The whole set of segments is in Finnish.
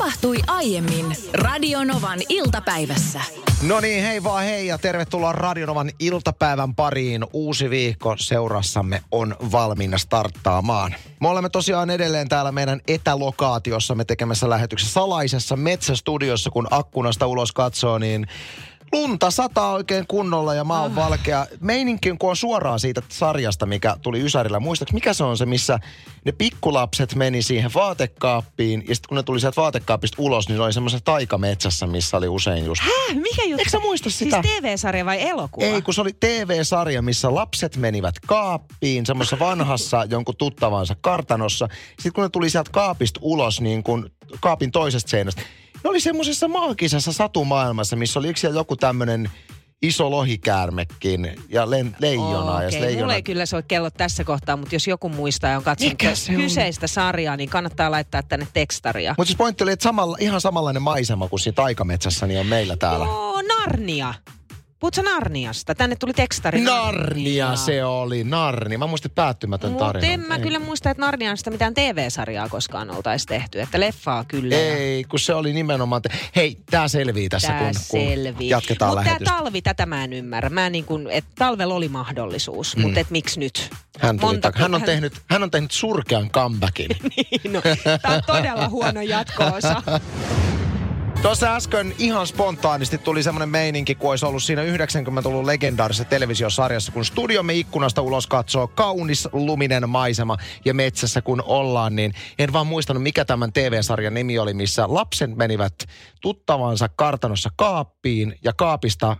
tapahtui aiemmin Radionovan iltapäivässä. No niin, hei vaan hei ja tervetuloa Radionovan iltapäivän pariin. Uusi viikko seurassamme on valmiina starttaamaan. Me olemme tosiaan edelleen täällä meidän etälokaatiossamme tekemässä lähetyksessä salaisessa metsästudiossa, kun akkunasta ulos katsoo, niin lunta sataa oikein kunnolla ja maa on valkea. Meininki kun on suoraan siitä sarjasta, mikä tuli Ysärillä. Muistatko, mikä se on se, missä ne pikkulapset meni siihen vaatekaappiin ja sitten kun ne tuli sieltä vaatekaapista ulos, niin ne oli semmoisessa taikametsässä, missä oli usein just... Häh? Mikä juttu? Eikö sä muista sitä? Siis TV-sarja vai elokuva? Ei, kun se oli TV-sarja, missä lapset menivät kaappiin, semmoisessa vanhassa jonkun tuttavansa kartanossa. Sitten kun ne tuli sieltä kaapista ulos, niin kuin kaapin toisesta seinästä, ne oli semmoisessa maagisessa satumaailmassa, missä oli yksi joku tämmöinen iso lohikäärmekin ja len, leijona. Okei, ja se okay, leijona... mulla ei kyllä soi kellot tässä kohtaa, mutta jos joku muistaa ja on katsonut se on? kyseistä sarjaa, niin kannattaa laittaa tänne tekstaria. Mutta siis pointti oli, että samalla, ihan samanlainen maisema kuin siinä taikametsässä, niin on meillä täällä. Joo, Narnia. Puhutko Narniasta? Tänne tuli tekstari. Narnia se oli, Narnia. Mä muistin päättymätön Mutta tarina. en mä Ei. kyllä muista, että Narniasta mitään TV-sarjaa koskaan oltaisi tehty. Että leffaa kyllä. Ei, kun se oli nimenomaan... Te... Hei, tää selvii tässä, Tää kun, kun selvii. jatketaan Mutta tämä talvi, tätä mä en ymmärrä. Mä niin kuin, että talvella oli mahdollisuus, mm. mutta et miksi nyt? Hän, tuli Monta- hän, on tehnyt, hän on tehnyt surkean comebackin. no, tämä on todella huono jatko-osa. Tuossa äsken ihan spontaanisti tuli semmoinen meininki, kun olisi ollut siinä 90-luvun legendaarisessa televisiosarjassa, kun studiomme ikkunasta ulos katsoo kaunis luminen maisema ja metsässä kun ollaan, niin en vaan muistanut, mikä tämän TV-sarjan nimi oli, missä lapsen menivät tuttavansa kartanossa kaappiin ja kaapista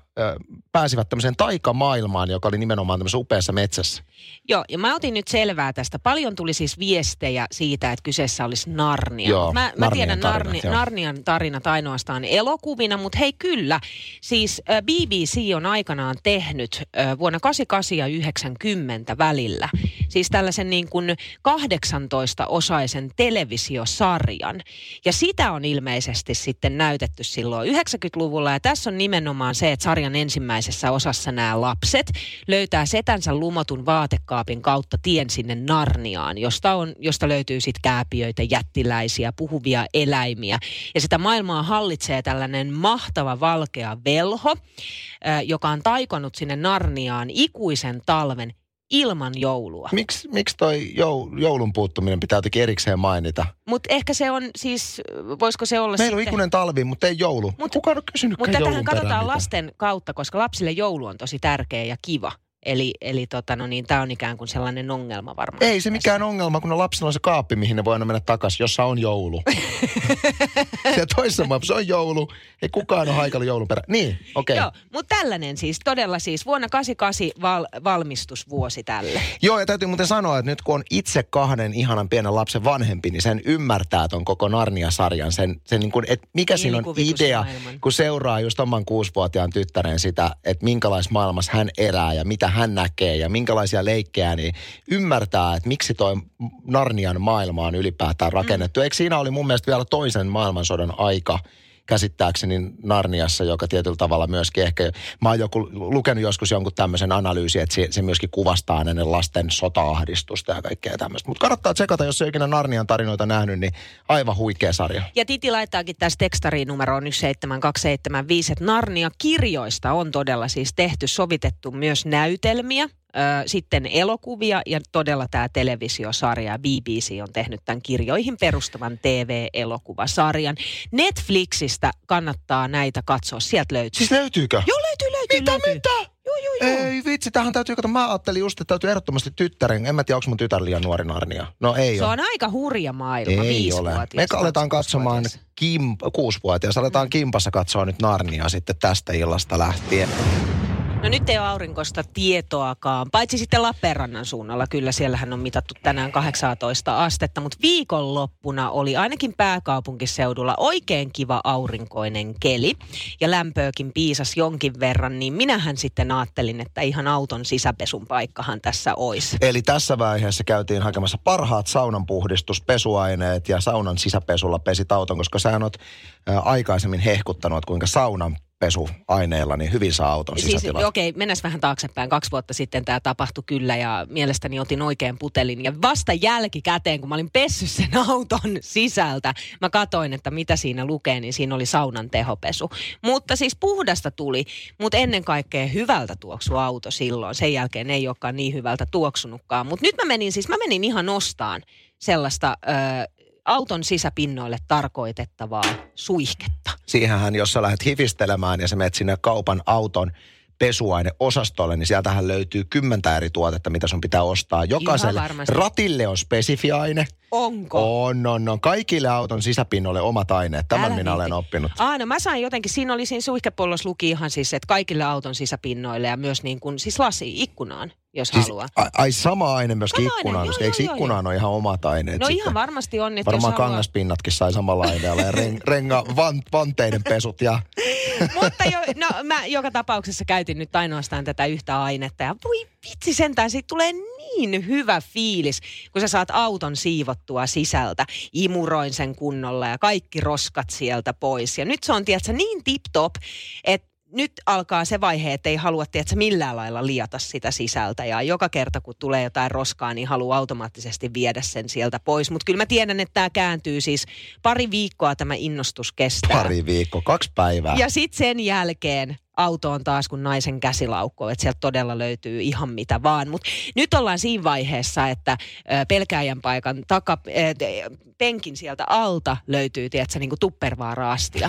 pääsivät tämmöiseen taikamaailmaan, joka oli nimenomaan tämmöisessä upeassa metsässä. Joo, ja mä otin nyt selvää tästä. Paljon tuli siis viestejä siitä, että kyseessä olisi Narnia. Joo, mä, mä tiedän tarinat, Narni, joo. Narnian tarinat ainoastaan elokuvina, mutta hei kyllä. Siis BBC on aikanaan tehnyt vuonna 88 ja 90 välillä. Siis tällaisen niin kuin 18-osaisen televisiosarjan. Ja sitä on ilmeisesti sitten näytetty silloin 90-luvulla. Ja tässä on nimenomaan se, että sarjan ensimmäisessä osassa nämä lapset löytää setänsä lumotun vaatekaapin kautta tien sinne Narniaan, josta, on, josta löytyy sitten kääpiöitä, jättiläisiä, puhuvia eläimiä. Ja sitä maailmaa hallitsee tällainen mahtava valkea velho, joka on taikonut sinne Narniaan ikuisen talven ilman joulua. Miksi miksi toi jou, joulun puuttuminen pitää jotenkin erikseen mainita? Mutta ehkä se on siis, voisiko se olla Meillä on sitten... ikuinen talvi, mutta ei joulu. Mut- Kukaan on kysynytkään Mutta tähän katsotaan mitään. lasten kautta, koska lapsille joulu on tosi tärkeä ja kiva. Eli, eli tota, no niin, tämä on ikään kuin sellainen ongelma varmaan. Ei se mikään ongelma, kun on lapsilla on se kaappi, mihin ne voi aina mennä takaisin, jossa on joulu. se toisessa maailmassa on joulu, ei kukaan ole haikalla joulun perään. Niin, okei. Joo, Okay. mutta tällainen siis, todella siis vuonna 88 val, valmistusvuosi tälle. Joo, ja täytyy muuten sanoa, että nyt kun on itse kahden ihanan pienen lapsen vanhempi, niin sen ymmärtää ton koko Narnia-sarjan. Sen, sen niin kuin, että mikä siinä on idea, Mielikuvitusmaailman. kun seuraa just oman kuusivuotiaan tyttären sitä, että minkälaisessa maailmassa hän elää ja mitä hän näkee ja minkälaisia leikkejä, niin ymmärtää, että miksi toi Narnian maailma on ylipäätään rakennettu. Mm. Eikö siinä oli mun mielestä vielä toisen maailmansodan aika, käsittääkseni Narniassa, joka tietyllä tavalla myöskin ehkä, mä oon joku, lukenut joskus jonkun tämmöisen analyysin, että se, se myöskin kuvastaa näiden lasten sota-ahdistusta ja kaikkea tämmöistä. Mutta kannattaa tsekata, jos ei ikinä Narnian tarinoita nähnyt, niin aivan huikea sarja. Ja Titi laittaakin tässä tekstariin numeroon 17275, että Narnia-kirjoista on todella siis tehty, sovitettu myös näytelmiä, sitten elokuvia ja todella tämä televisiosarja. BBC on tehnyt tämän kirjoihin perustuvan TV-elokuvasarjan. Netflixistä kannattaa näitä katsoa, sieltä löytyy. Siis löytyykö? Joo, löytyy, löytyy, Mitä, löytyy. mitä? Joo, joo, joo. Ei vitsi, tähän täytyy katsoa. Mä ajattelin just, että täytyy ehdottomasti tyttären. En mä tiedä, onko mun tytär liian nuori Narnia. No ei Se ole. on aika hurja maailma, Ei ole. Me aletaan katsomaan kim, kuusivuotias, aletaan Mm. kimpassa katsoa nyt Narnia sitten tästä illasta lähtien. No nyt ei ole aurinkosta tietoakaan, paitsi sitten Lappeenrannan suunnalla. Kyllä siellähän on mitattu tänään 18 astetta, mutta viikonloppuna oli ainakin pääkaupunkiseudulla oikein kiva aurinkoinen keli. Ja lämpöäkin piisas jonkin verran, niin minähän sitten ajattelin, että ihan auton sisäpesun paikkahan tässä olisi. Eli tässä vaiheessa käytiin hakemassa parhaat saunanpuhdistus, pesuaineet ja saunan sisäpesulla pesit auton, koska sä oot aikaisemmin hehkuttanut, kuinka saunan pesuaineilla, niin hyvin saa auton Siis sisätilat. okei, okay, mennäs vähän taaksepäin. Kaksi vuotta sitten tämä tapahtui kyllä ja mielestäni otin oikein putelin. Ja vasta jälkikäteen, kun mä olin pessy sen auton sisältä, mä katoin, että mitä siinä lukee, niin siinä oli saunan tehopesu. Mutta siis puhdasta tuli, mutta ennen kaikkea hyvältä tuoksu auto silloin. Sen jälkeen ei olekaan niin hyvältä tuoksunutkaan. Mutta nyt mä menin siis, mä menin ihan ostaan sellaista ö, auton sisäpinnoille tarkoitettavaa suihketta. Siihenhän, jos sä lähdet hifistelemään ja sä menet sinne kaupan auton pesuaineosastolle, niin sieltähän löytyy kymmentä eri tuotetta, mitä sun pitää ostaa. Jokaiselle ratille on spesifiaine. Onko? On, on, on. Kaikille auton sisäpinnoille omat aineet. Tämän Älä minä olen oppinut. Aa, no mä sain jotenkin, siinä oli siinä suihkepollossa luki ihan siis, että kaikille auton sisäpinnoille ja myös niin kuin, siis lasi ikkunaan, jos Siis, haluaa. ai, sama aine myöskin Sama aine, ikkunaan, joo, koska joo, eikö joo, ikkunaan ole ihan omat aineet No sitten? ihan varmasti on, että Varmaan jos haluaa. kangaspinnatkin sai samalla aineella ja ren, renga, van, vanteiden pesut ja Mutta jo, no, mä joka tapauksessa käytin nyt ainoastaan tätä yhtä ainetta ja voi vitsi sentään, siitä tulee niin hyvä fiilis, kun sä saat auton siivottua sisältä. Imuroin sen kunnolla ja kaikki roskat sieltä pois. Ja nyt se on, tiedätkö, niin tip-top, että nyt alkaa se vaihe, että ei halua, tiedätkö, millään lailla liata sitä sisältä. Ja joka kerta, kun tulee jotain roskaa, niin haluaa automaattisesti viedä sen sieltä pois. Mutta kyllä mä tiedän, että tämä kääntyy siis pari viikkoa tämä innostus kestää. pari viikkoa, kaksi päivää. Ja sitten sen jälkeen auto on taas kuin naisen käsilaukko, että sieltä todella löytyy ihan mitä vaan. Mutta nyt ollaan siinä vaiheessa, että pelkääjän paikan taka, penkin sieltä alta löytyy, tiedätkö, niin kuin tuppervaara-astia,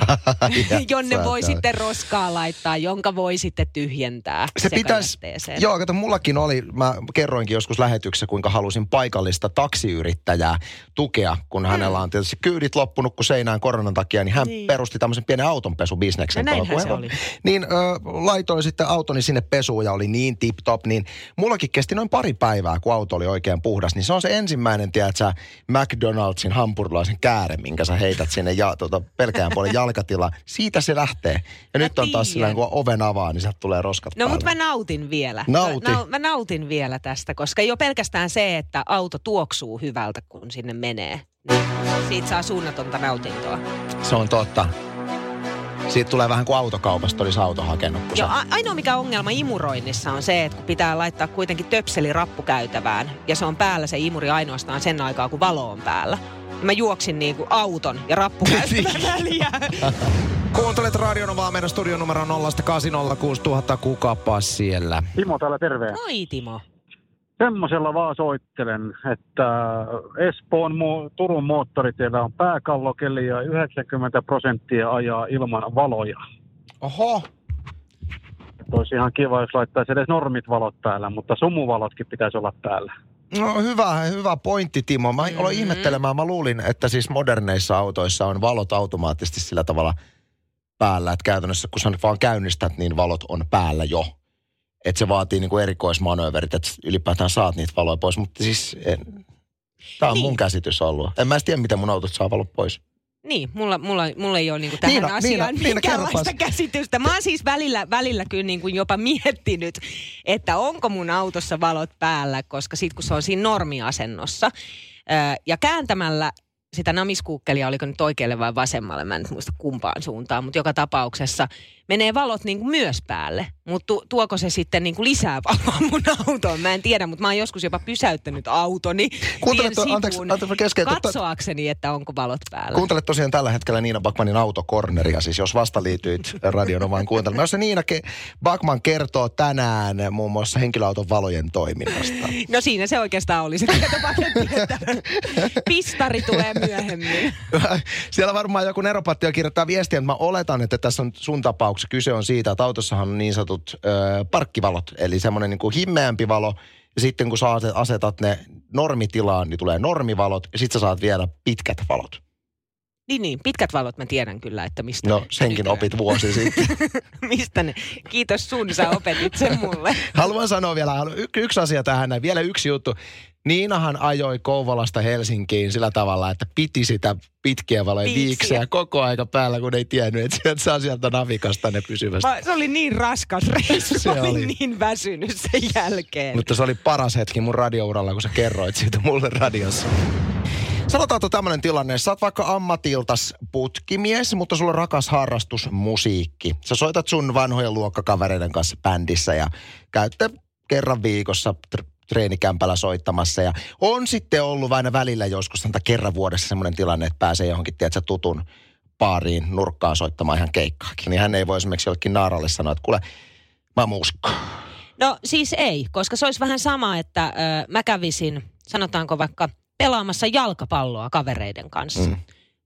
jonne voi sitten roskaa laittaa, jonka voi sitten tyhjentää Se pitäisi, joo, kato, mullakin oli, mä kerroinkin joskus lähetyksessä, kuinka halusin paikallista taksiyrittäjää tukea, kun hänellä on tietysti kyydit loppunut kuin seinään koronan takia, niin hän Niin. perusti tämmöisen pienen autonpesubisneksen. No näinhän se kun- oli. Niin ö, laitoin sitten autoni sinne pesuun ja oli niin tip-top, niin mullakin kesti noin pari päivää, kun auto oli oikein puhdas. Niin se on se ensimmäinen, tiedätkö, McDonaldsin hampurilaisen kääre, minkä sä heität sinne ja, tuota, pelkään puolen jalkatilaan. Siitä se lähtee. Ja nyt on taas sillä kun oven avaa, niin sieltä tulee roskat No mutta mä nautin vielä. Nauti. Mä, mä nautin vielä tästä, koska jo pelkästään se, että auto tuoksuu hyvältä, kun sinne menee. Niin siitä saa suunnatonta nautintoa. Se on totta. Siitä tulee vähän kuin autokaupasta olisi auto hakenut. Joo, sä- a- ainoa mikä ongelma imuroinnissa on se, että kun pitää laittaa kuitenkin töpseli rappukäytävään ja se on päällä se imuri ainoastaan sen aikaa, kun valo on päällä. Ja Mä juoksin niin kuin auton ja rappukäytävän väliä. Kuuntelet Radionovaa meidän studion numero 0806000 kukapa siellä. Timo täällä terve. Moi Timo. Semmoisella vaan soittelen, että Espoon Turun moottoritiellä on pääkallokeli ja 90 prosenttia ajaa ilman valoja. Oho, Että olisi ihan kiva, jos laittaisi edes normit valot päällä, mutta sumuvalotkin pitäisi olla päällä. no hyvä, hyvä pointti Timo. Mä mm-hmm. aloin ihmettelemään, mä luulin, että siis moderneissa autoissa on valot automaattisesti sillä tavalla päällä, että käytännössä kun sä nyt vaan käynnistät, niin valot on päällä jo. Että se vaatii niinku erikoismanööverit, että ylipäätään saat niitä valoja pois, mutta siis en, tämä on Niin. mun käsitys ollut. En mä tiedä, miten mun autot saa valot pois. Niin, mulla, mulla, mulla ei ole niinku tähän Niina, asiaan Niina, Niina, minkäänlaista kerropas. käsitystä. Mä oon siis välillä, välillä kyllä niinku jopa miettinyt, että onko mun autossa valot päällä, koska sit kun se on siinä normiasennossa ää, ja kääntämällä sitä namiskuukkelia, oliko nyt oikealle vai vasemmalle, mä en nyt muista kumpaan suuntaan, mutta joka tapauksessa menee valot niinku myös päälle. Mutta tu, tuoko se sitten niinku lisää valoa mun autoon? Mä en tiedä, mutta mä oon joskus jopa pysäyttänyt autoni Kuuntele tuo- anteeksi, anteeksi, katsoakseni, että onko valot päällä. Kuuntelet tosiaan tällä hetkellä Niina Bakmanin autokorneria, siis jos vasta liityit radionomaan kuuntelemaan. Jos se Niina Ke- Bakman kertoo tänään muun muassa henkilöauton valojen toiminnasta. No siinä se oikeastaan oli se pistari tulee myöhemmin. Siellä varmaan joku neropatti kirjoittaa viestiä, että mä oletan, että tässä on sun tapauksessa kyse on siitä, että autossahan on niin sanotut ö, parkkivalot, eli semmoinen niin kuin himmeämpi valo, ja sitten kun sä aset- asetat ne normitilaan, niin tulee normivalot, ja sitten sä saat vielä pitkät valot. Niin, niin, pitkät valot mä tiedän kyllä, että mistä No ne senkin nykyään- opit vuosi sitten. mistä ne? Kiitos sun, sä opetit sen mulle. Haluan sanoa vielä y- yksi asia tähän vielä yksi juttu. Niinahan ajoi Kouvolasta Helsinkiin sillä tavalla, että piti sitä pitkiä valoja Viiksiä. viiksejä koko aika päällä, kun ei tiennyt, että sieltä saa sieltä navikasta ne pysyvästi. Mä, se oli niin raskas reissu, Se mä olin oli. niin väsynyt sen jälkeen. Mutta se oli paras hetki mun radiouralla, kun sä kerroit siitä mulle radiossa. Sanotaanko tämmöinen tilanne, sä oot vaikka ammatiltas putkimies, mutta sulla on rakas harrastus musiikki. Sä soitat sun vanhojen luokkakavereiden kanssa bändissä ja käytte kerran viikossa treenikämpällä soittamassa. Ja on sitten ollut aina välillä joskus santa kerran vuodessa semmoinen tilanne, että pääsee johonkin, tiedätkö, tutun baariin nurkkaan soittamaan ihan keikkaakin. Niin hän ei voi esimerkiksi jollekin naaralle sanoa, että kuule, mä muusikko. No siis ei, koska se olisi vähän sama, että ö, mä kävisin, sanotaanko vaikka pelaamassa jalkapalloa kavereiden kanssa mm.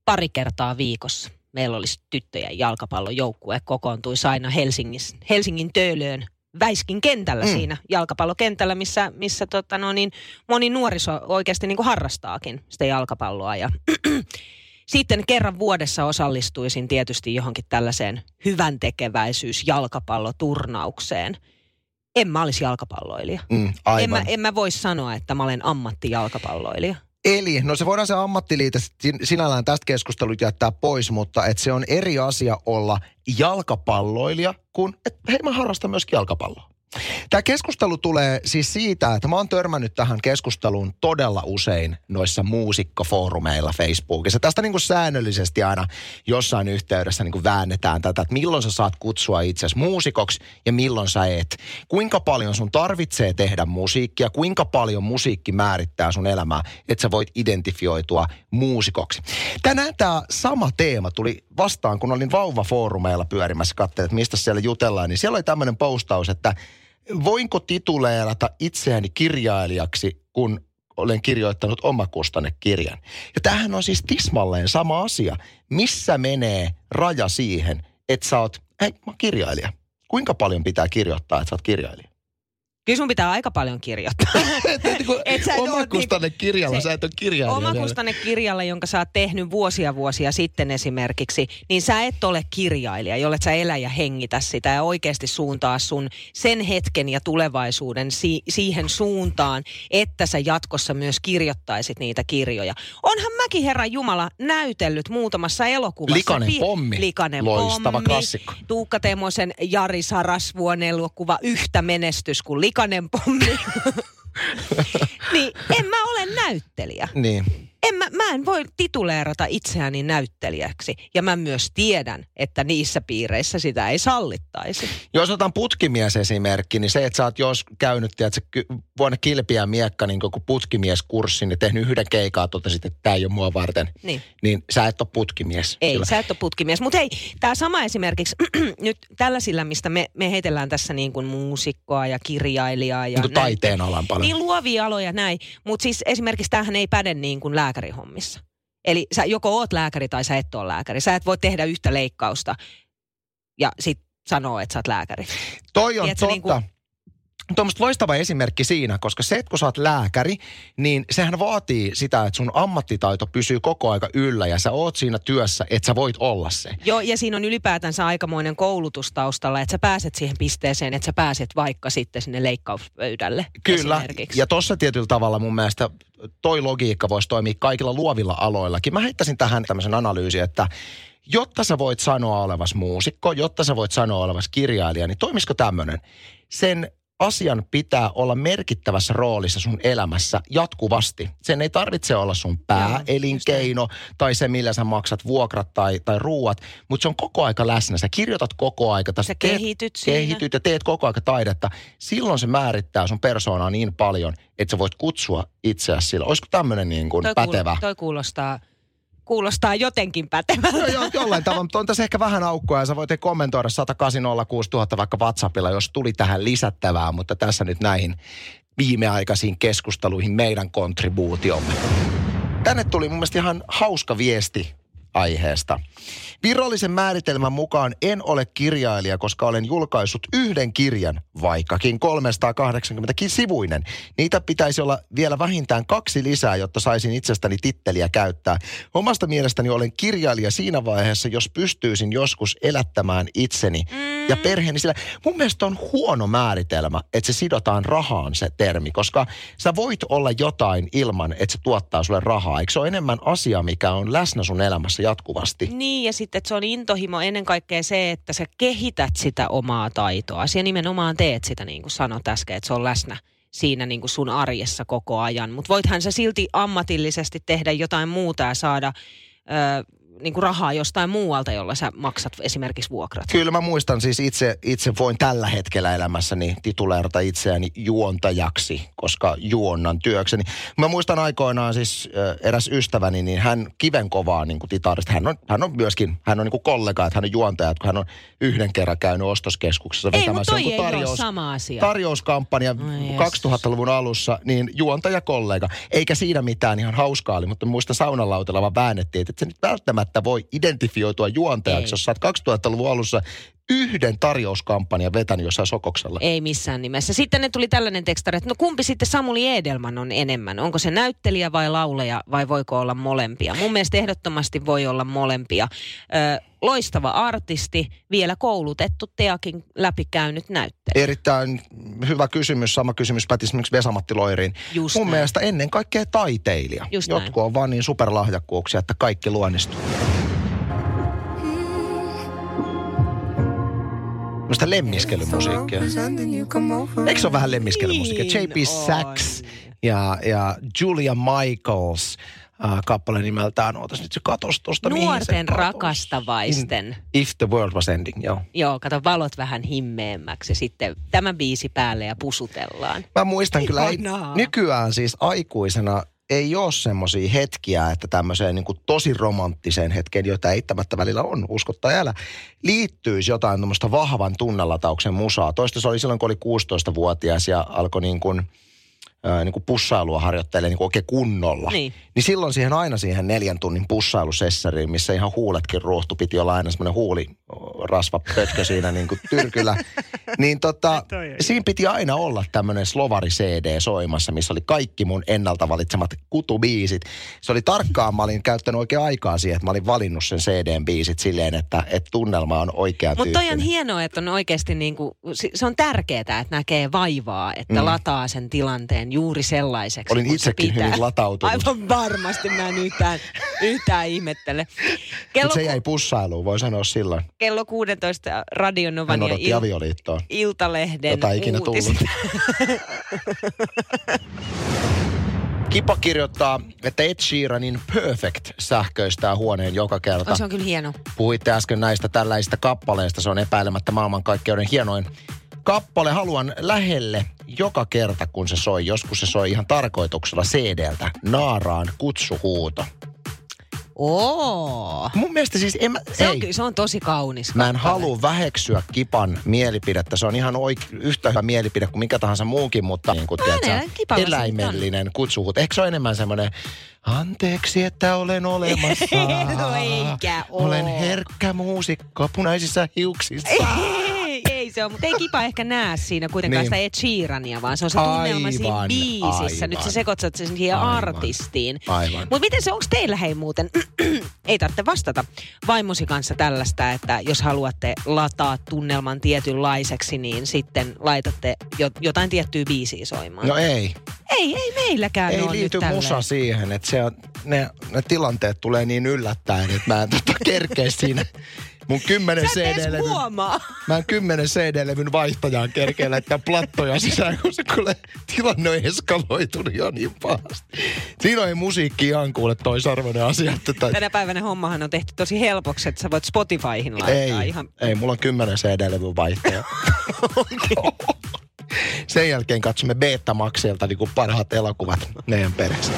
pari kertaa viikossa. Meillä olisi tyttöjen jalkapallojoukkue, kokoontuisi aina Helsingin, Helsingin Töölöön Väiskin kentällä mm. siinä jalkapallokentällä, missä, missä tota no niin, moni nuoriso oikeasti niin kuin harrastaakin sitä jalkapalloa. Ja sitten kerran vuodessa osallistuisin tietysti johonkin tällaiseen hyvän tekeväisyys jalkapalloturnaukseen. En mä olisi jalkapalloilija. Mm, aivan. En mä, en mä voi sanoa, että mä olen ammattijalkapalloilija. Eli, no se voidaan se ammattiliite sinällään tästä keskustelut jättää pois, mutta että se on eri asia olla jalkapalloilija kuin, että hei mä harrastan myös jalkapalloa. Tämä keskustelu tulee siis siitä, että mä oon törmännyt tähän keskusteluun todella usein noissa muusikkofoorumeilla Facebookissa. Tästä niin kuin säännöllisesti aina jossain yhteydessä niin kuin väännetään tätä, että milloin sä saat kutsua itsesi muusikoksi ja milloin sä et. Kuinka paljon sun tarvitsee tehdä musiikkia, kuinka paljon musiikki määrittää sun elämää, että sä voit identifioitua muusikoksi. Tänään tämä sama teema tuli vastaan, kun olin vauvafoorumeilla pyörimässä, katselin, että mistä siellä jutellaan, niin siellä oli tämmöinen postaus, että voinko tituleerata itseäni kirjailijaksi, kun olen kirjoittanut omakustannekirjan. Ja tämähän on siis tismalleen sama asia. Missä menee raja siihen, että sä oot, hei mä oon kirjailija. Kuinka paljon pitää kirjoittaa, että sä oot kirjailija? Kyllä sun pitää aika paljon kirjoittaa. Et sä omakustanne kirjalla, sä et ole kirjailija. Omakustanne kirjalla, jonka sä oot tehnyt vuosia vuosia sitten esimerkiksi, niin sä et ole kirjailija, jolle sä elä ja hengitä sitä ja oikeasti suuntaa sun sen hetken ja tulevaisuuden si- siihen suuntaan, että sä jatkossa myös kirjoittaisit niitä kirjoja. Onhan mäkin Herran Jumala näytellyt muutamassa elokuvassa. Likanen pommi. Likanen Loistava pommi. klassikko. Tuukka Temosen Jari Sarasvuon elokuva yhtä menestys kuin likainen pommi. niin en mä ole näyttelijä. Niin. En mä, mä en voi tituleerata itseäni näyttelijäksi. Ja mä myös tiedän, että niissä piireissä sitä ei sallittaisi. Jos otan putkimies esimerkki, niin se, että sä oot jos käynyt, tiedätkö, vuonna kilpiä miekka, niin kuin putkimieskurssin ja tehnyt yhden keikaa, totesit, että tämä ei ole mua varten. Niin. Niin sä et ole putkimies. Ei, Kyllä. sä et ole putkimies. Mutta hei, tämä sama esimerkiksi nyt tällaisilla, mistä me, me heitellään tässä niin kuin muusikkoa ja kirjailijaa. Ja Niin taiteen alan paljon. Niin luovia aloja näin. Mutta siis esimerkiksi tämähän ei päde niin kuin lääkärihommissa. Eli sä joko oot lääkäri tai sä et ole lääkäri. Sä et voi tehdä yhtä leikkausta ja sit sanoa, että sä oot lääkäri. Toi on Tiedätkö, totta. niin kuin- Tuommoista loistava esimerkki siinä, koska se, että kun sä oot lääkäri, niin sehän vaatii sitä, että sun ammattitaito pysyy koko aika yllä ja sä oot siinä työssä, että sä voit olla se. Joo, ja siinä on ylipäätänsä aikamoinen koulutus taustalla, että sä pääset siihen pisteeseen, että sä pääset vaikka sitten sinne leikkauspöydälle Kyllä, ja tuossa tietyllä tavalla mun mielestä toi logiikka voisi toimia kaikilla luovilla aloillakin. Mä heittäisin tähän tämmöisen analyysin, että jotta sä voit sanoa olevas muusikko, jotta sä voit sanoa olevas kirjailija, niin toimisiko tämmöinen? Sen asian pitää olla merkittävässä roolissa sun elämässä jatkuvasti. Sen ei tarvitse olla sun pääelinkeino tai se, millä sä maksat vuokrat tai, tai ruuat, mutta se on koko aika läsnä. Sä kirjoitat koko aika. Sä teet- kehityt siinä. kehityt ja teet koko aika taidetta. Silloin se määrittää sun persoonaa niin paljon, että sä voit kutsua itseäsi sillä. Olisiko tämmöinen niin kuin toi, pätevä? Kuul, toi kuulostaa, kuulostaa jotenkin pätevältä. No, jo, jollain tavalla, mutta on tässä ehkä vähän aukkoa ja sä voit kommentoida 1806000 vaikka WhatsAppilla, jos tuli tähän lisättävää, mutta tässä nyt näihin viimeaikaisiin keskusteluihin meidän kontribuutiomme. Tänne tuli mun mielestä ihan hauska viesti aiheesta. Virallisen määritelmän mukaan en ole kirjailija, koska olen julkaissut yhden kirjan, vaikkakin 380 sivuinen. Niitä pitäisi olla vielä vähintään kaksi lisää, jotta saisin itsestäni titteliä käyttää. Omasta mielestäni olen kirjailija siinä vaiheessa, jos pystyisin joskus elättämään itseni mm. ja perheeni. Sillä mun mielestä on huono määritelmä, että se sidotaan rahaan se termi, koska sä voit olla jotain ilman, että se tuottaa sulle rahaa. Eikö se ole enemmän asia, mikä on läsnä sun elämässä jatkuvasti? Niin, ja sitten että se on intohimo ennen kaikkea se, että sä kehität sitä omaa taitoa. Ja nimenomaan teet sitä, niin kuin sanoit äsken, että se on läsnä siinä niin kuin sun arjessa koko ajan. Mutta voithan sä silti ammatillisesti tehdä jotain muuta ja saada ö, niin kuin rahaa jostain muualta, jolla sä maksat esimerkiksi vuokrat. Kyllä mä muistan siis itse, itse voin tällä hetkellä elämässäni tituleerata itseäni juontajaksi, koska juonnan työkseni. Mä muistan aikoinaan siis eräs ystäväni, niin hän kivenkovaa niin kuin titarista. Hän on, hän on myöskin, hän on niin kuin kollega, että hän on juontaja, että kun hän on yhden kerran käynyt ostoskeskuksessa ei, vetämässä ei, tarjous, sama asia. tarjouskampanja Ai 2000-luvun alussa, niin juontajakollega. Eikä siinä mitään ihan hauskaa oli, mutta muista saunalautella vaan väännettiin, että se nyt välttämättä välttämättä voi identifioitua juontajaksi, Ei. jos sä oot 2000-luvun alussa yhden tarjouskampanjan vetänyt jossain sokoksella. Ei missään nimessä. Sitten ne tuli tällainen tekstari, että no kumpi sitten Samuli Edelman on enemmän? Onko se näyttelijä vai lauleja vai voiko olla molempia? Mun mielestä ehdottomasti voi olla molempia. Ö, loistava artisti, vielä koulutettu teakin läpikäynyt näyttelijä. Erittäin hyvä kysymys. Sama kysymys pätisi esimerkiksi Vesamatti Loiriin. Just Mun näin. mielestä ennen kaikkea taiteilija. Just Jotkut näin. on vaan niin superlahjakkuuksia, että kaikki luonnistuu. Tämmöistä lemmiskelymusiikkia. Eikö se ole vähän lemmiskelymusiikkia? Niin J.P. Sachs ja, ja Julia Michaels äh, kappale nimeltään. Ootas nyt se katos tuosta. Nuorten katos. rakastavaisten. In, if the world was ending, joo. Joo, kato valot vähän himmeämmäksi ja sitten tämä biisi päälle ja pusutellaan. Mä muistan kyllä, ei, Ihanaa. nykyään siis aikuisena ei ole semmoisia hetkiä, että tämmöiseen niin kuin tosi romanttiseen hetkeen, joita eittämättä välillä on, uskot tai älä, liittyisi jotain tämmöistä vahvan tunnelatauksen musaa. Toista se oli silloin, kun oli 16-vuotias ja alkoi niin kuin, ää, niin kuin pussailua harjoittelemaan niin kuin oikein kunnolla. Niin. niin silloin siihen aina siihen neljän tunnin pussailusessariin, missä ihan huuletkin ruohtu, piti olla aina semmoinen huulirasva pötkö siinä niin kuin tyrkyllä. niin tota, siinä piti aina olla tämmöinen slovari CD soimassa, missä oli kaikki mun ennalta valitsemat kutubiisit. Se oli tarkkaan, mä olin käyttänyt oikein aikaa siihen, että mä olin valinnut sen CDn biisit silleen, että, että tunnelma on oikea Mutta toi on hienoa, että on oikeasti niinku, si- se on tärkeää, että näkee vaivaa, että Mm. lataa sen tilanteen juuri sellaiseksi. Olin itsekin pitää. hyvin latautunut. Aivan varmasti mä en yhtään, yhtään ihmettele. Kello, Mutta se jäi pussailuun, voi sanoa silloin. Kello 16 Radionovan Hän ja odotti avioliittoon. Iltalehden Jota ikinä tullut. Kipa kirjoittaa, että Ed Sheeranin Perfect sähköistää huoneen joka kerta. Oh, se on kyllä hieno. Puhuitte äsken näistä tällaisista kappaleista. Se on epäilemättä maailmankaikkeuden hienoin kappale. Haluan lähelle joka kerta, kun se soi. Joskus se soi ihan tarkoituksella CD-ltä. Naaraan kutsuhuuto. Oo. Mun mielestä siis... En mä, Se ei. on, kyllä, se on tosi kaunis Mä en halua väheksyä Kipan mielipidettä. Se on ihan oik- yhtä hyvä mielipide kuin mikä tahansa muukin, mutta niin kuin, tiedätkö, eläimellinen kutsuhut. Eikö se ole enemmän semmoinen, anteeksi, että olen olemassa. No eikä Olen oo. herkkä muusikko punaisissa hiuksissa. Ei, se on, mutta ei Kipa ehkä näe siinä kuitenkaan Niin. sitä Ed Sheerania, vaan se on se tunnelma siinä Aivan, biisissä. Nyt aivan. sä sekoitat sen siihen Aivan. artistiin. Aivan. Mutta miten se, onko teillä hei muuten, ei tarvitse vastata vaimosi kanssa tällaista, että jos haluatte lataa tunnelman tietynlaiseksi, niin sitten laitatte jo, jotain tiettyä biisiä soimaan. No ei. Ei, ei meilläkään Ei ole liity nyt musa siihen, että se on, ne, ne tilanteet tulee niin yllättäen, että mä en tota kerkeä siinä mun kymmenen Sä et edes CD-levyn huomaa. Mä en kymmenen CD-levyn vaihtajaan kerkeä laittaa plattoja sisään, kun se kuule tilanne on eskaloitunut jo niin pahasti. Siinä on musiikki ihan kuule toisarvoinen asia. Että tai... Tänä päivänä hommahan on tehty tosi helpoksi, että sä voit Spotifyhin laittaa Ei, ihan... ei, mulla on kymmenen CD-levyn vaihtaja. Sen jälkeen katsomme Betamaxilta niin kuin parhaat elokuvat meidän perheestä.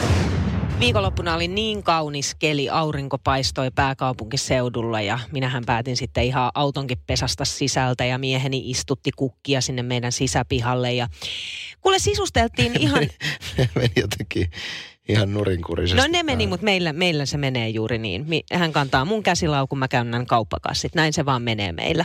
Viikonloppuna oli niin kaunis keli, aurinko paistoi pääkaupunkiseudulla ja minähän päätin sitten ihan autonkin pesasta sisältä ja mieheni istutti kukkia sinne meidän sisäpihalle ja kuule sisusteltiin ihan, Ne meni jotenkin ihan nurinkurisesti. no ne meni, mutta meillä, meillä se menee juuri niin. Hän kantaa mun käsilaukun, mä käynnän kauppakassit, näin se vaan menee meillä.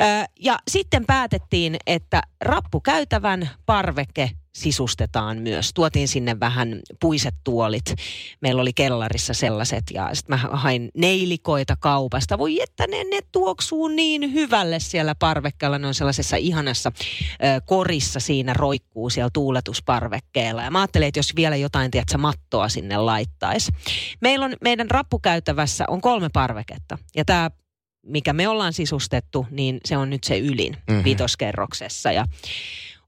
Ö, ja sitten päätettiin, että rappukäytävän parveke sisustetaan myös. Tuotiin sinne vähän puiset tuolit. Meillä oli kellarissa sellaiset ja sitten mä hain neilikoita kaupasta. Voi että ne, ne tuoksuu niin hyvälle siellä parvekkeella. Ne on sellaisessa ihanassa ö, korissa siinä roikkuu siellä tuuletusparvekkeella. Ja mä ajattelin, että jos vielä jotain, tiedätkö, mattoa sinne laittaisi. Meillä on, meidän rappukäytävässä on kolme parveketta. Ja tämä mikä me ollaan sisustettu, niin se on nyt se ylin Mhm. mm-hmm. vitoskerroksessa. Ja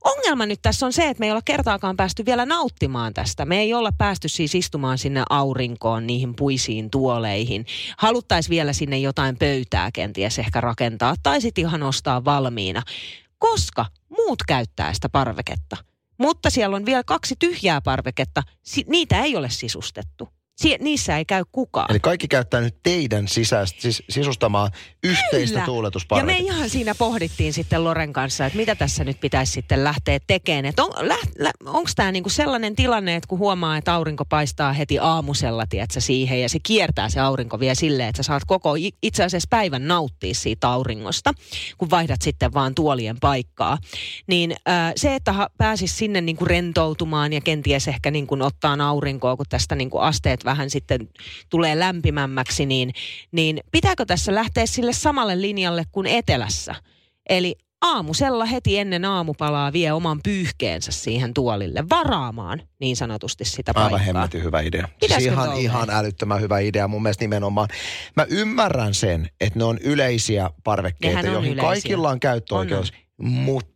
Ongelma nyt tässä on se, että me ei olla kertaakaan päästy vielä nauttimaan tästä. Me ei olla päästy siis istumaan sinne aurinkoon, niihin puisiin tuoleihin. Haluttaisiin vielä sinne jotain pöytää kenties ehkä rakentaa tai sitten ihan ostaa valmiina. Koska muut käyttää sitä parveketta. Mutta siellä on vielä kaksi tyhjää parveketta. Niitä ei ole sisustettu. Sie- niissä ei käy kukaan. Eli kaikki käyttää nyt teidän sisäistä, siis sisustamaa yhteistä Kyllä. Ja me ihan siinä pohdittiin sitten Loren kanssa, että mitä tässä nyt pitäisi sitten lähteä tekemään. Että on, lä, lä, onko tämä niinku sellainen tilanne, että kun huomaa, että aurinko paistaa heti aamusella, tiedätkö, siihen ja se kiertää se aurinko vielä silleen, että sä saat koko itse asiassa päivän nauttia siitä auringosta, kun vaihdat sitten vaan tuolien paikkaa. Niin äh, se, että pääsis sinne niinku rentoutumaan ja kenties ehkä niinku ottaa aurinkoa, kun tästä niinku asteet vähän sitten tulee lämpimämmäksi, niin, niin pitääkö tässä lähteä sille samalle linjalle kuin etelässä? Eli aamusella heti ennen aamupalaa vie oman pyyhkeensä siihen tuolille varaamaan niin sanotusti sitä paikkaa. Aivan hemmetin hyvä idea. Siis Pitäisikö ihan, ihan älyttömän hyvä idea mun mielestä nimenomaan. Mä ymmärrän sen, että ne on yleisiä parvekkeita, on joihin yleisiä. kaikilla on käyttöoikeus. Mutta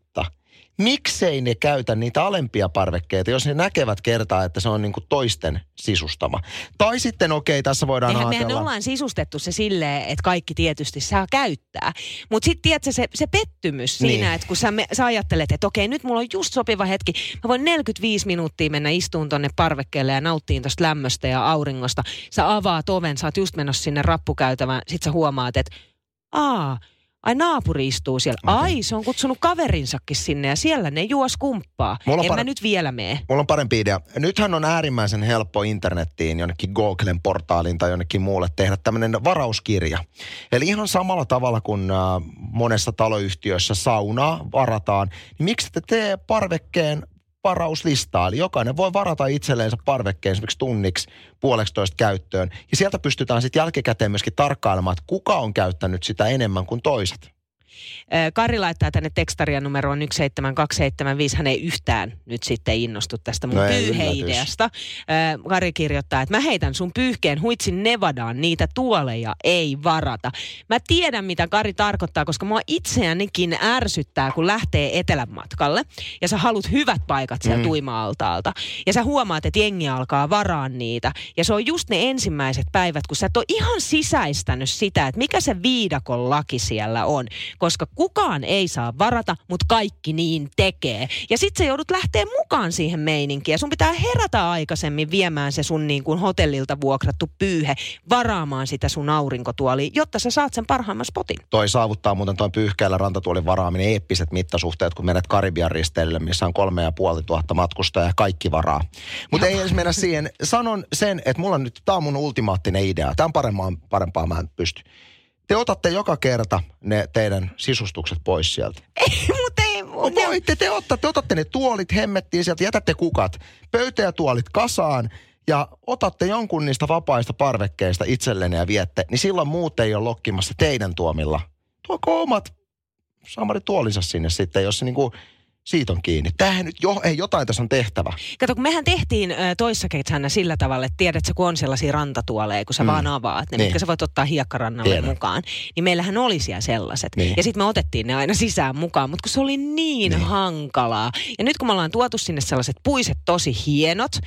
miksei ne käytä niitä alempia parvekkeita, jos ne näkevät kertaa, että se on niinku toisten sisustama. Tai sitten okei, tässä voidaan Mehän, mehän ajatella... ollaan sisustettu se silleen, että kaikki tietysti saa käyttää. Mutta sitten tiedätkö se, se pettymys Niin. siinä, että kun sä, me, sä ajattelet, että okei nyt mulla on just sopiva hetki. Mä voin 45 minuuttia mennä istuun tonne parvekkeelle ja nauttiin tosta lämmöstä ja auringosta. Sä avaat oven, sä oot just menossa sinne rappukäytävään. Sit sä huomaat, että aa, ai naapuri istuu siellä. Ai, se on kutsunut kaverinsakin sinne ja siellä ne juos kumppaa. Mulla En par- mä nyt vielä mene. Mulla on parempi idea. Nythän on äärimmäisen helppo internettiin, jonnekin Googlen portaaliin tai jonnekin muulle tehdä tämmöinen varauskirja. Eli ihan samalla tavalla kuin äh, monessa taloyhtiössä saunaa varataan, niin miksi te tee parvekkeen varauslistaa? Eli jokainen voi varata itselleensä parvekkeen esimerkiksi tunniksi puoleksitoista käyttöön. Ja sieltä pystytään sitten jälkikäteen myöskin tarkkailemaan, että kuka on käyttänyt sitä enemmän kuin toiset. Kari laittaa tänne tekstaria numeroon 17275. Hän ei yhtään nyt sitten innostu tästä mun No ei pyyheideasta. Kari kirjoittaa, että mä heitän sun pyyhkeen huitsin Nevadaan, niitä tuoleja ei varata. Mä tiedän, mitä Kari tarkoittaa, koska mua itseänikin ärsyttää, kun lähtee etelän matkalle ja sä haluat hyvät paikat sieltä mm. tuima-altaalta. Ja sä huomaat, että jengi alkaa varaa niitä. Ja se on just ne ensimmäiset päivät, kun sä et ole ihan sisäistänyt sitä, että mikä se viidakon laki siellä on. Koska kukaan ei saa varata, mutta kaikki niin tekee. Ja sit sä joudut lähteä mukaan siihen meininkiin. Ja sun pitää herätä aikaisemmin viemään se sun niin kuin hotellilta vuokrattu pyyhe, varaamaan sitä sun aurinkotuoliin, jotta sä saat sen parhaimman spotin. Toi saavuttaa muuten tuon pyyhkeellä rantatuolin varaaminen eeppiset mittasuhteet, kun menet Karibian risteilylle, missä on kolme ja puoli tuhatta matkustajaa ja kaikki varaa. Mutta ei edes mennä siihen. Sanon sen, että mulla on nyt, tää on mun ultimaattinen idea. Tämä on parempaa, parempaa mä en pysty. Te otatte joka kerta ne teidän sisustukset pois sieltä. Mutta ei, No voitte, te otatte, otatte ne tuolit hemmettiin sieltä, jätätte kukat, pöytä ja tuolit kasaan ja otatte jonkun niistä vapaista parvekkeista itsellenne ja viette, niin silloin muut ei ole lokkimassa teidän tuomilla. Tuoko omat samari tuolinsa sinne sitten, jos se niinku siitä on kiinni. Tämähän nyt jo, ei jotain tässä on tehtävä. Kato, kun mehän tehtiin toissa kesänä sillä tavalla, että tiedätkö, kun on sellaisia rantatuoleja, kun sä Mm. vaan avaat ne, Niin. mitkä sä voit ottaa hiekkarannalle Tiedän. mukaan, niin meillähän oli siellä sellaiset. Niin. Ja sitten me otettiin ne aina sisään mukaan, mutta kun se oli niin, Niin. hankalaa. Ja nyt kun me ollaan tuotu sinne sellaiset puiset, tosi hienot ö,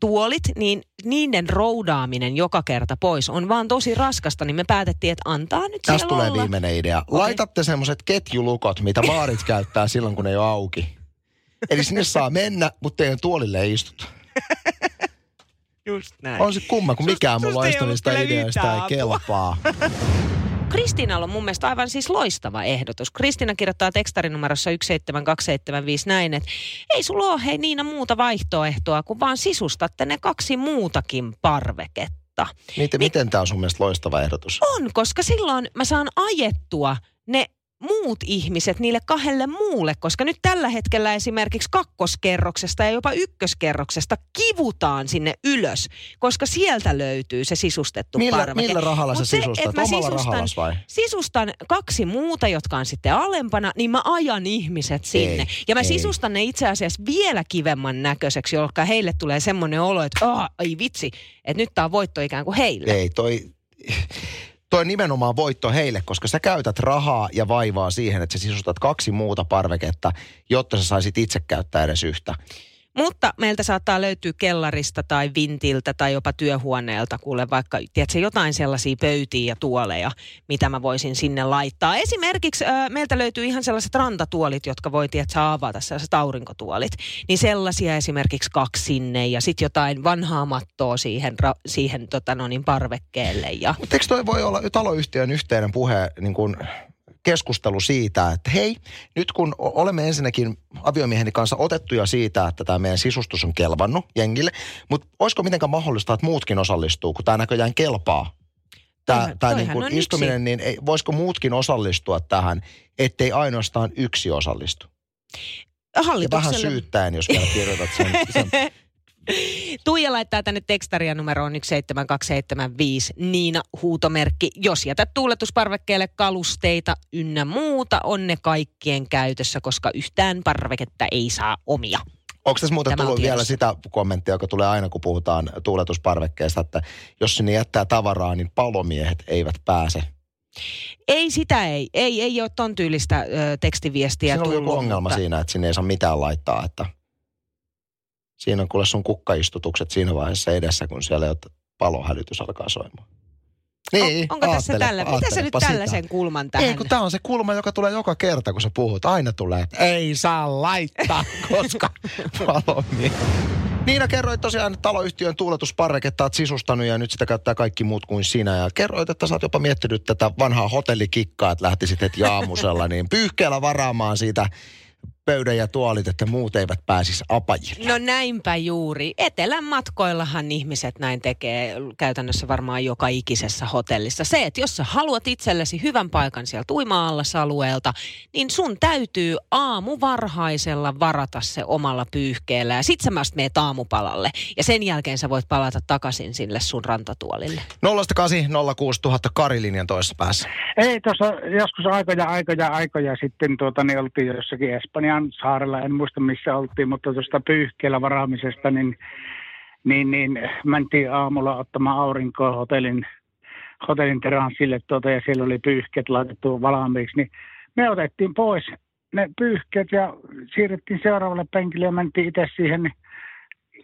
tuolit, niin niiden roudaaminen joka kerta pois on vaan tosi raskasta, niin me päätettiin, että antaa nyt Tästä tulee olla. viimeinen idea. Okei. Laitatte semmoiset ketjulukot, mitä baarit käyttää silloin, kun ne ei ole auki. Eli sinne saa mennä, mutta teidän tuolille ei istuta. Just näin. On se kumma, kun mikään kyllä ideoista yhtään ei kelpaa. Kristiinalla on mun mielestä aivan siis loistava ehdotus. Kristiina kirjoittaa tekstarinumerossa 17275 näin, että ei sulla ole hei Niina muuta vaihtoehtoa, kun vaan sisustatte ne kaksi muutakin parveketta. Miten, miten tämä on sun mielestä loistava ehdotus? On, koska silloin mä saan ajettua ne muut ihmiset niille kahdelle muulle, koska nyt tällä hetkellä esimerkiksi kakkoskerroksesta ja jopa ykköskerroksesta kivutaan sinne ylös, koska sieltä löytyy se sisustettu Millä, parveke. millä rahalla Mut se, sisustat? että mä sisustan- vai? sisustan kaksi muuta, jotka on sitten alempana, niin mä ajan ihmiset sinne. Ei, ja mä ei. sisustan ne itse asiassa vielä kivemman näköiseksi, jolloin heille tulee semmoinen olo, että oh, ai vitsi, että nyt tää on voitto ikään kuin heille. Ei, toi... toi nimenomaan voitto heille, koska sä käytät rahaa ja vaivaa siihen, että sä sisustat kaksi muuta parveketta, jotta sä saisit itse käyttää edes yhtä. Mutta meiltä saattaa löytyä kellarista tai vintiltä tai jopa työhuoneelta, kuule vaikka tiedätkö, jotain sellaisia pöytiä ja tuoleja, mitä mä voisin sinne laittaa. Esimerkiksi äh, meiltä löytyy ihan sellaiset rantatuolit, jotka voi tiedätkö, avata, sellaiset aurinkotuolit. Niin sellaisia esimerkiksi kaksi sinne ja sitten jotain vanhaa mattoa siihen, ra- siihen tota, no niin, parvekkeelle. Ja... Mutta eikö toi voi olla taloyhtiön yhteinen puhe niin kun keskustelu siitä, että hei, nyt kun olemme ensinnäkin aviomieheni kanssa otettuja siitä, että tämä meidän sisustus on kelvannut jengille, mutta olisiko mitenkään mahdollista, että muutkin osallistuu, kun tämä näköjään kelpaa? Tämä, tämä niin kuin istuminen, yksi. niin ei, voisiko muutkin osallistua tähän, ettei ainoastaan yksi osallistu? Hallitukselle. Ja vähän syyttäen, jos vielä kirjoitat sen, sen Tuija laittaa tänne tekstaria numeroon 17275 Niina huutomerkki. Jos jätät tuuletusparvekkeelle kalusteita ynnä muuta, on ne kaikkien käytössä, koska yhtään parveketta ei saa omia. Onko tässä muuten Tämä tullut vielä sitä kommenttia, joka tulee aina, kun puhutaan tuuletusparvekkeesta, että jos sinne jättää tavaraa, niin palomiehet eivät pääse ei sitä ei. Ei, ei ole ton tyylistä ö, tekstiviestiä Siinä on joku ongelma mutta... siinä, että sinne ei saa mitään laittaa. Että siinä on kuule sun kukkaistutukset siinä vaiheessa edessä, kun siellä palohälytys alkaa soimaan. Niin, on, onko tässä tällä, mitä sä nyt tällaisen sitä. kulman tähän? Ei, kun tämä on se kulma, joka tulee joka kerta, kun sä puhut. Aina tulee, ei saa laittaa, koska palomies. Niina kerroit tosiaan, että taloyhtiön tuuletusparreketta oot sisustanut ja nyt sitä käyttää kaikki muut kuin sinä. Ja kerroit, että sä oot jopa miettinyt tätä vanhaa hotellikikkaa, että lähtisit heti aamusella niin pyyhkeellä varaamaan siitä pöydän ja tuolit, että muut eivät pääsisi apajille. No näinpä juuri. Etelän matkoillahan ihmiset näin tekee käytännössä varmaan joka ikisessä hotellissa. Se, että jos sä haluat itsellesi hyvän paikan sieltä uima-allasalueelta, niin sun täytyy aamu varhaisella varata se omalla pyyhkeellä ja sit sä mäst meet aamupalalle. Ja sen jälkeen sä voit palata takaisin sille sun rantatuolille. 08 06000 Karilinjan toisessa päässä. Ei, tuossa joskus aikoja, aikoja, aikoja sitten tuota, niin oltiin jossakin Espanjan Hainan saarella, en muista missä oltiin, mutta tuosta pyyhkeellä varaamisesta, niin, niin, niin mentiin aamulla ottamaan aurinkoa hotellin, hotellin teranssille tuota, ja siellä oli pyyhkeet laitettu valmiiksi, niin me otettiin pois ne pyyhkeet ja siirrettiin seuraavalle penkille ja mentiin itse siihen, niin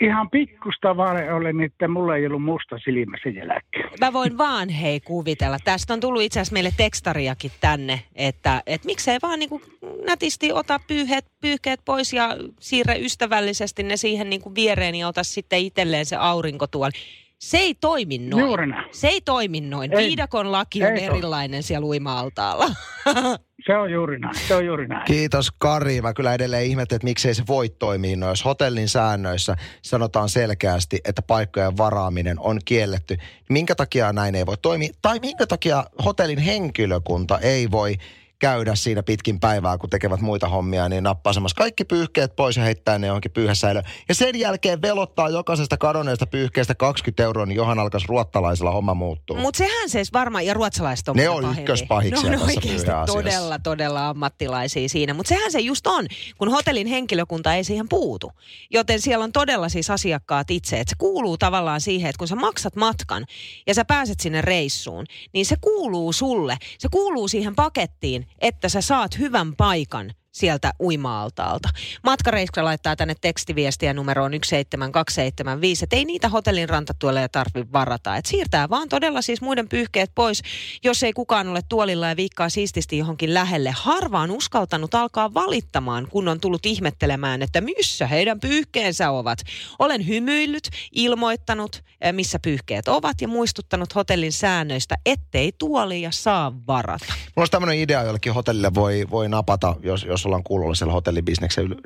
ihan pikkusta vaan oli, niin että mulla ei ollut musta silmä sen jälkeen. Mä voin vaan hei kuvitella. Tästä on tullut itse asiassa meille tekstariakin tänne, että, että miksei vaan niin kuin nätisti ota pyyheet, pyyhkeet pois ja siirre ystävällisesti ne siihen niin kuin viereen ja ota sitten itselleen se aurinkotuoli. Se ei toimi noin. Juuri näin. Se ei toimi noin. Ei, Viidakon laki on ei erilainen to. siellä uima-altaalla. Se on juuri näin, se on juuri näin. Kiitos Kari. Mä kyllä edelleen ihmettelen, että miksei se voi toimia. No, jos hotellin säännöissä sanotaan selkeästi, että paikkojen varaaminen on kielletty, minkä takia näin ei voi toimia? Tai minkä takia hotellin henkilökunta ei voi käydä siinä pitkin päivää, kun tekevät muita hommia, niin nappaisemassa kaikki pyyhkeet pois ja heittää ne johonkin pyyhäsäilöön. Ja sen jälkeen velottaa jokaisesta kadonneesta pyyhkeestä 20 euroa, niin johan alkaisi ruottalaisella homma muuttuu. Mutta sehän se varmaan, ja ruotsalaiset on Ne on ykköspahiksia no, no tässä todella, todella ammattilaisia siinä. Mutta sehän se just on, kun hotellin henkilökunta ei siihen puutu. Joten siellä on todella siis asiakkaat itse, että se kuuluu tavallaan siihen, että kun sä maksat matkan ja sä pääset sinne reissuun, niin se kuuluu sulle. Se kuuluu siihen pakettiin, että sä saat hyvän paikan sieltä uima-altaalta. Matkareiska laittaa tänne tekstiviestiä numeroon 17275, että ei niitä hotellin rantatuoleja tarvitse varata. Et siirtää vaan todella siis muiden pyyhkeet pois, jos ei kukaan ole tuolilla ja viikkaa siististi johonkin lähelle. Harva on uskaltanut alkaa valittamaan, kun on tullut ihmettelemään, että missä heidän pyyhkeensä ovat. Olen hymyillyt, ilmoittanut, eh, missä pyyhkeet ovat ja muistuttanut hotellin säännöistä, ettei tuolia saa varata. Mulla olisi tämmöinen idea, jollekin hotellille voi, voi napata, jos, jos ollaan kuulolla siellä hotellibisneksen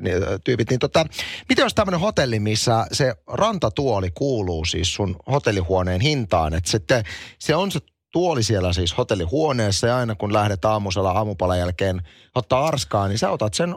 tyypit, niin tota, miten jos tämmöinen hotelli, missä se rantatuoli kuuluu siis sun hotellihuoneen hintaan, että sitten se on se tuoli siellä siis hotellihuoneessa ja aina kun lähdet aamusella aamupalan jälkeen ottaa arskaa, niin sä otat sen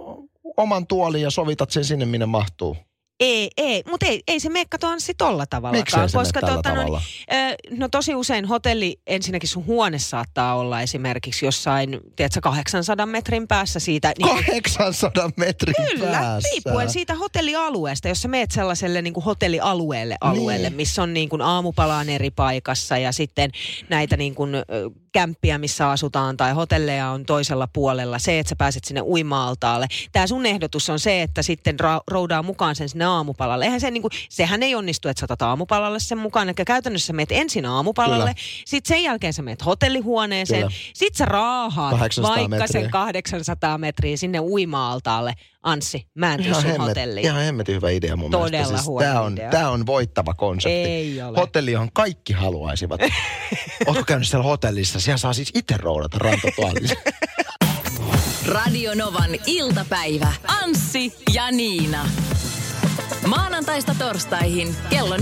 oman tuolin ja sovitat sen sinne, minne mahtuu. Ei, ei, mutta ei, ei se mene kato Anssi tolla tavallakaan. Miksei koska tota, noin, tavalla? ö, no tosi usein hotelli, ensinnäkin sun huone saattaa olla esimerkiksi jossain, tiedätkö, 800 metrin päässä siitä. Niin, 800 metrin Kyllä, päässä. riippuen siitä hotellialueesta. Jos sä meet sellaiselle niin kuin hotellialueelle, alueelle, Niin. missä on niin kuin aamupala on eri paikassa ja sitten näitä niin kuin, kämppiä, missä asutaan tai hotelleja on toisella puolella. Se, että sä pääset sinne uima-altaalle. Tämä sun ehdotus on se, että sitten ra- roudaa mukaan sen sinne aamupalalle. Eihän se niin kuin, sehän ei onnistu, että sä otat aamupalalle sen mukaan. Eli käytännössä sä meet ensin aamupalalle, sitten sen jälkeen sä meet hotellihuoneeseen, Kyllä. sitten sä raahaat 800 vaikka metriä. sen 800 metriä sinne uima-altaalle. Anssi, mä en tuu Ihan, sun hemmet, hotelliin. ihan hemmetin hyvä idea mun Todella mielestä. Siis huono tää on, idea. tää on voittava konsepti. Ei ole. Hotelli, johon kaikki haluaisivat. Ootko käynyt siellä hotellissa? Siellä saa siis itse roudata rantatuolissa. Radio Novan iltapäivä. Anssi ja Niina. Maanantaista torstaihin kello 14.18.